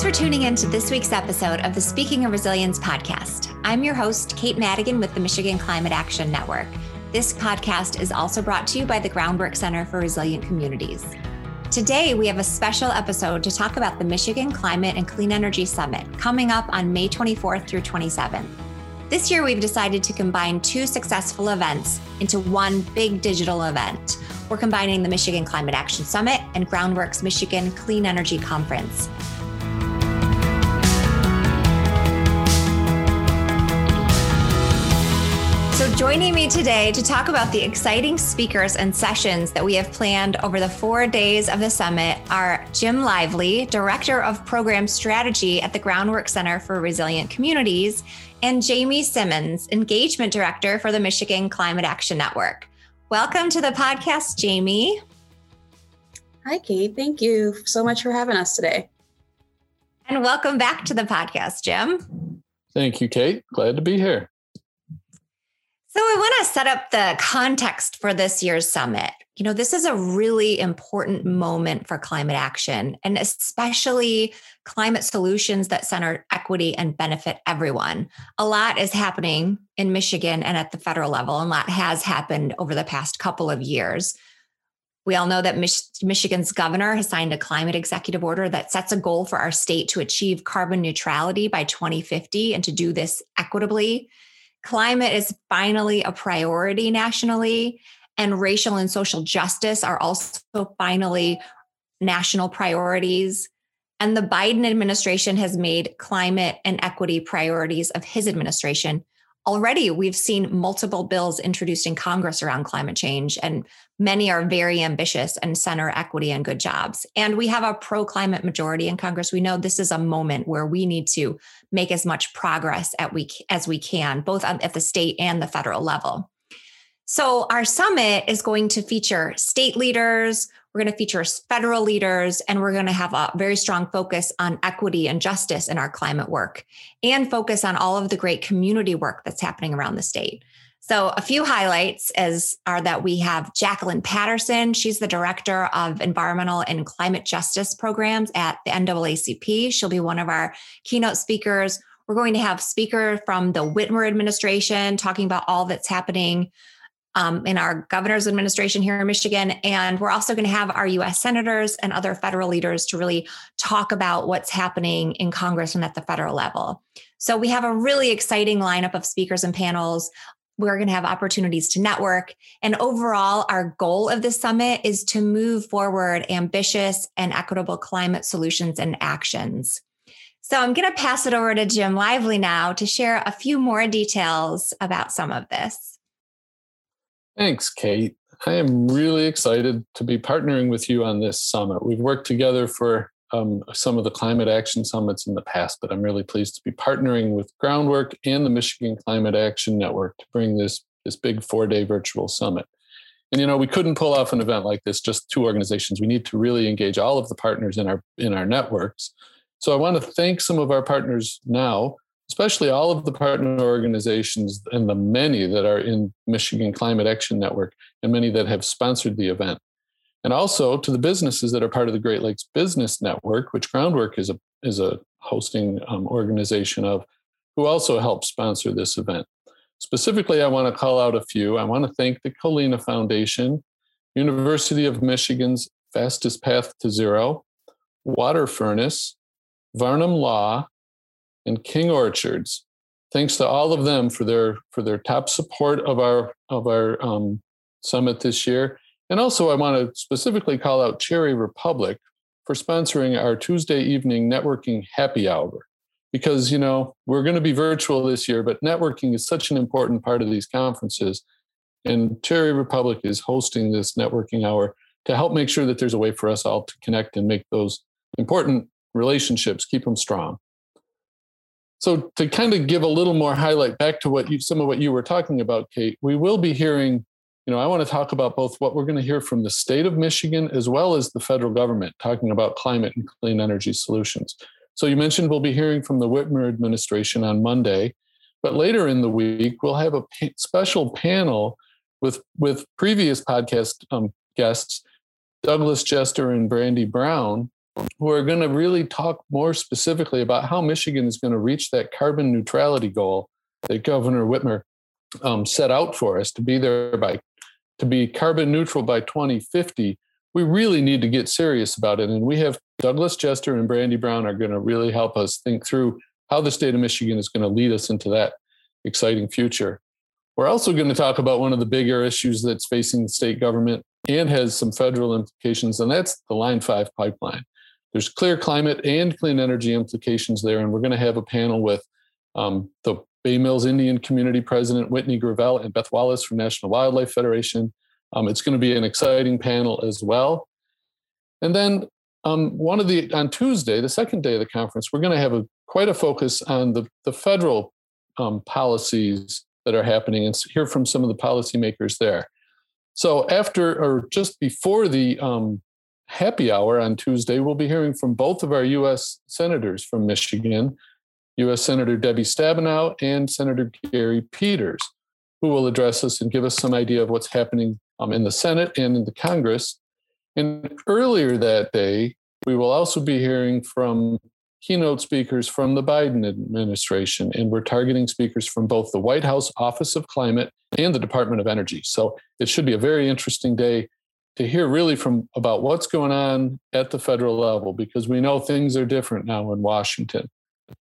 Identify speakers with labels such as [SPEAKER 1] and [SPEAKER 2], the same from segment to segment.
[SPEAKER 1] Thanks for tuning in to this week's episode of the Speaking of Resilience podcast. I'm your host, Kate Madigan with the Michigan Climate Action Network. This podcast is also brought to you by the Groundwork Center for Resilient Communities. Today, we have a special episode to talk about the Michigan Climate and Clean Energy Summit coming up on May 24th through 27th. This year, we've decided to combine two successful events into one big digital event. We're combining the Michigan Climate Action Summit and Groundworks Michigan Clean Energy Conference. So, joining me today to talk about the exciting speakers and sessions that we have planned over the four days of the summit are Jim Lively, Director of Program Strategy at the Groundwork Center for Resilient Communities, and Jamie Simmons, Engagement Director for the Michigan Climate Action Network. Welcome to the podcast, Jamie.
[SPEAKER 2] Hi, Kate. Thank you so much for having us today.
[SPEAKER 1] And welcome back to the podcast, Jim.
[SPEAKER 3] Thank you, Kate. Glad to be here.
[SPEAKER 1] So, I want to set up the context for this year's summit. You know, this is a really important moment for climate action and especially climate solutions that center equity and benefit everyone. A lot is happening in Michigan and at the federal level, and a lot has happened over the past couple of years. We all know that Mich- Michigan's governor has signed a climate executive order that sets a goal for our state to achieve carbon neutrality by 2050 and to do this equitably climate is finally a priority nationally, and racial and social justice are also finally national priorities. And the Biden administration has made climate and equity priorities of his administration. Already, we've seen multiple bills introduced in Congress around climate change, and many are very ambitious and center equity and good jobs. And we have a pro climate majority in Congress. We know this is a moment where we need to make as much progress as we can, both at the state and the federal level. So, our summit is going to feature state leaders, we're going to feature federal leaders, and we're going to have a very strong focus on equity and justice in our climate work and focus on all of the great community work that's happening around the state. So, a few highlights is are that we have Jacqueline Patterson. She's the director of environmental and climate justice programs at the NAACP. She'll be one of our keynote speakers. We're going to have speaker from the Whitmer administration talking about all that's happening um, in our governor's administration here in Michigan. And we're also going to have our US senators and other federal leaders to really talk about what's happening in Congress and at the federal level. So we have a really exciting lineup of speakers and panels. We're going to have opportunities to network. And overall, our goal of this summit is to move forward ambitious and equitable climate solutions and actions. So I'm going to pass it over to Jim Lively now to share a few more details about some of this.
[SPEAKER 3] Thanks, Kate. I am really excited to be partnering with you on this summit. We've worked together for um, some of the climate action summits in the past, but I'm really pleased to be partnering with Groundwork and the Michigan Climate Action Network to bring this this big four day virtual summit. And you know, we couldn't pull off an event like this just two organizations. We need to really engage all of the partners in our in our networks. So I want to thank some of our partners now especially all of the partner organizations and the many that are in Michigan Climate Action Network and many that have sponsored the event. And also to the businesses that are part of the Great Lakes Business Network, which Groundwork is a, is a hosting um, organization of, who also help sponsor this event. Specifically, I want to call out a few. I want to thank the Colina Foundation, University of Michigan's Fastest Path to Zero, Water Furnace, Varnum Law, and King Orchards. Thanks to all of them for their for their top support of our of our um, summit this year. And also, I want to specifically call out Cherry Republic for sponsoring our Tuesday evening networking happy hour. Because you know we're going to be virtual this year, but networking is such an important part of these conferences. And Cherry Republic is hosting this networking hour to help make sure that there's a way for us all to connect and make those important relationships, keep them strong. So to kind of give a little more highlight back to what you some of what you were talking about, Kate, we will be hearing, you know, I want to talk about both what we're going to hear from the state of Michigan as well as the federal government talking about climate and clean energy solutions. So you mentioned we'll be hearing from the Whitmer administration on Monday, but later in the week we'll have a special panel with with previous podcast um, guests, Douglas Jester and Brandy Brown, who are going to really talk more specifically about how Michigan is going to reach that carbon neutrality goal that Governor Whitmer um, set out for us to be there by to be carbon neutral by 2050. We really need to get serious about it, and we have Douglas Jester and Brandy Brown are going to really help us think through how the state of Michigan is going to lead us into that exciting future. We're also going to talk about one of the bigger issues that's facing the state government and has some federal implications, and that's the Line 5 pipeline. There's clear climate and clean energy implications there, and we're going to have a panel with um, the Bay Mills Indian Community President Whitney Gravelle and Beth Wallace from National Wildlife Federation. Um, it's going to be an exciting panel as well. And then um, one of the on Tuesday, the second day of the conference, we're going to have a quite a focus on the the federal um, policies that are happening and hear from some of the policymakers there. So after or just before the um, happy hour on Tuesday, we'll be hearing from both of our U.S. senators from Michigan, U.S. Senator Debbie Stabenow and Senator Gary Peters, who will address us and give us some idea of what's happening um, in the Senate and in the Congress. And earlier that day, we will also be hearing from keynote speakers from the Biden administration, and we're targeting speakers from both the White House Office of Climate and the Department of Energy. So it should be a very interesting day to hear really from about what's going on at the federal level because we know things are different now in Washington.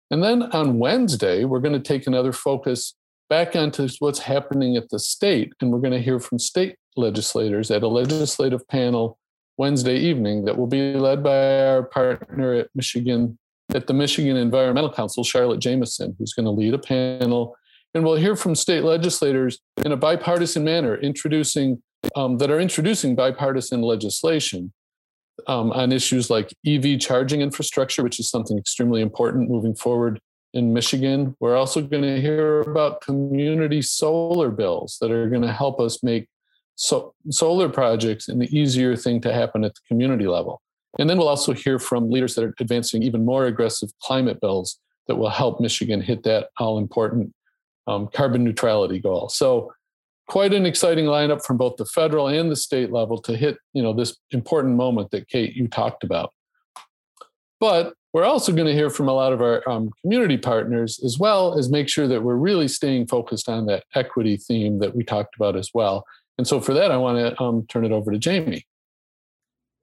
[SPEAKER 3] And then on Wednesday, we're going to take another focus back onto what's happening at the state, and we're going to hear from state legislators at a legislative panel Wednesday evening that will be led by our partner at Michigan at the Michigan Environmental Council, Charlotte Jameson, who's going to lead a panel. And we'll hear from state legislators in a bipartisan manner, introducing um, that are introducing bipartisan legislation um, on issues like EV charging infrastructure, which is something extremely important moving forward in Michigan. We're also going to hear about community solar bills that are going to help us make so, solar projects an easier thing to happen at the community level. And then we'll also hear from leaders that are advancing even more aggressive climate bills that will help Michigan hit that all important um, carbon neutrality goal. So quite an exciting lineup from both the federal and the state level to hit you know this important moment that Kate you talked about. But we're also going to hear from a lot of our um, community partners as well as make sure that we're really staying focused on that equity theme that we talked about as well. And so for that, I want to um, turn it over to Jamie.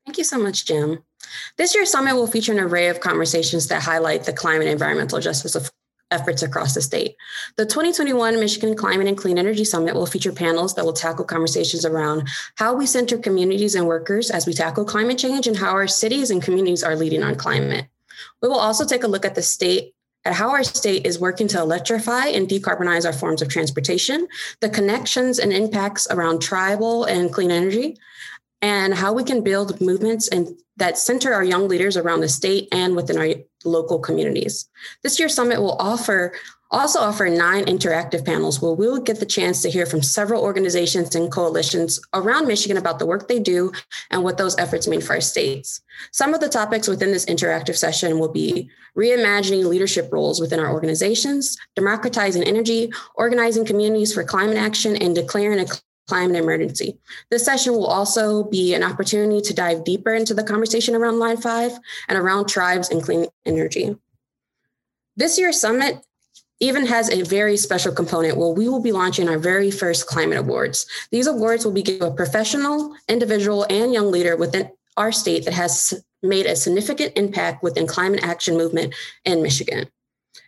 [SPEAKER 2] Thank you so much, Jim. This year's summit will feature an array of conversations that highlight the climate and environmental justice of efforts across the state. The 2021 Michigan Climate and Clean Energy Summit will feature panels that will tackle conversations around how we center communities and workers as we tackle climate change and how our cities and communities are leading on climate. We will also take a look at the state at how our state is working to electrify and decarbonize our forms of transportation, the connections and impacts around tribal and clean energy, and how we can build movements and that center our young leaders around the state and within our local communities. This year's summit will offer also offer nine interactive panels where we'll get the chance to hear from several organizations and coalitions around Michigan about the work they do and what those efforts mean for our states. Some of the topics within this interactive session will be reimagining leadership roles within our organizations, democratizing energy, organizing communities for climate action, and declaring a climate emergency. This session will also be an opportunity to dive deeper into the conversation around Line 5 and around tribes and clean energy. This year's summit even has a very special component where we will be launching our very first climate awards. These awards will be given to a professional, individual, and young leader within our state that has made a significant impact within climate action movement in Michigan.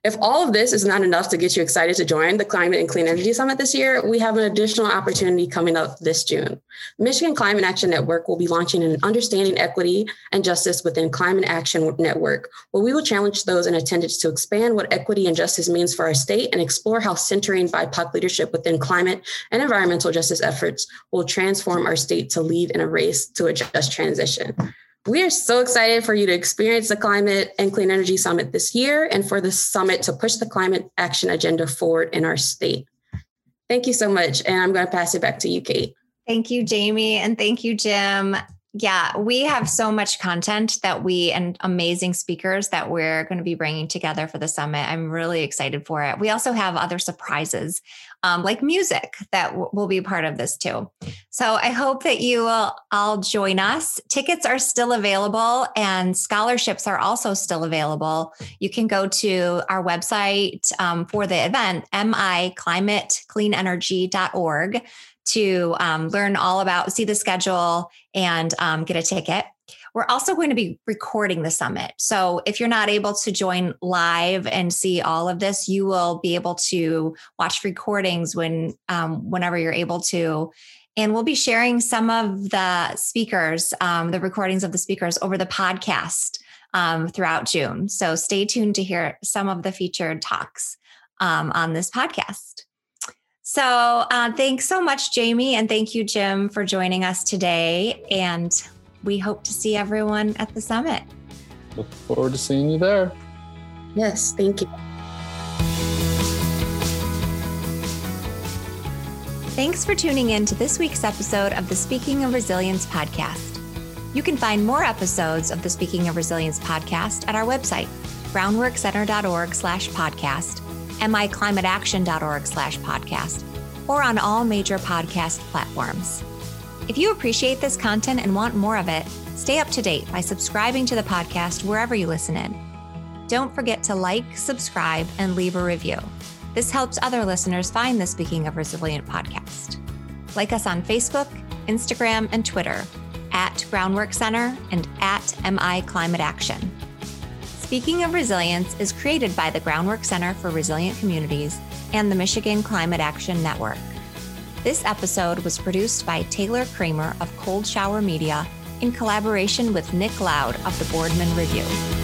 [SPEAKER 2] If all of this is not enough to get you excited to join the Climate and Clean Energy Summit this year, we have an additional opportunity coming up this June. Michigan Climate Action Network will be launching an Understanding Equity and Justice within Climate Action Network, where we will challenge those in attendance to expand what equity and justice means for our state and explore how centering BIPOC leadership within climate and environmental justice efforts will transform our state to lead in a race to a just transition. We are so excited for you to experience the Climate and Clean Energy Summit this year and for the summit to push the climate action agenda forward in our state. Thank you so much. And I'm going to pass it back to you, Kate.
[SPEAKER 1] Thank you, Jamie. And thank you, Jim. Yeah, we have so much content that we and amazing speakers that we're going to be bringing together for the summit. I'm really excited for it. We also have other surprises um, like music that w- will be part of this too. So I hope that you will all join us. Tickets are still available and scholarships are also still available. You can go to our website um, for the event, miclimatecleanenergy.org to um, learn all about, see the schedule, and um, get a ticket. We're also going to be recording the summit. So if you're not able to join live and see all of this, you will be able to watch recordings when um, whenever you're able to. And we'll be sharing some of the speakers, um, the recordings of the speakers over the podcast um, throughout June. So stay tuned to hear some of the featured talks um, on this podcast. So, uh, thanks so much, Jamie. And thank you, Jim, for joining us today. And we hope to see everyone at the summit.
[SPEAKER 3] Look forward to seeing you there.
[SPEAKER 2] Yes, thank you.
[SPEAKER 1] Thanks for tuning in to this week's episode of the Speaking of Resilience podcast. You can find more episodes of the Speaking of Resilience podcast at our website, groundworkcenter.org slash podcast miclimateaction.org slash podcast, or on all major podcast platforms. If you appreciate this content and want more of it, stay up to date by subscribing to the podcast wherever you listen in. Don't forget to like, subscribe, and leave a review. This helps other listeners find the Speaking of Resilient podcast. Like us on Facebook, Instagram, and Twitter at Groundwork Center and at MI Climate Action. Speaking of Resilience is created by the Groundwork Center for Resilient Communities and the Michigan Climate Action Network. This episode was produced by Taylor Kramer of Cold Shower Media in collaboration with Nick Loud of the Boardman Review.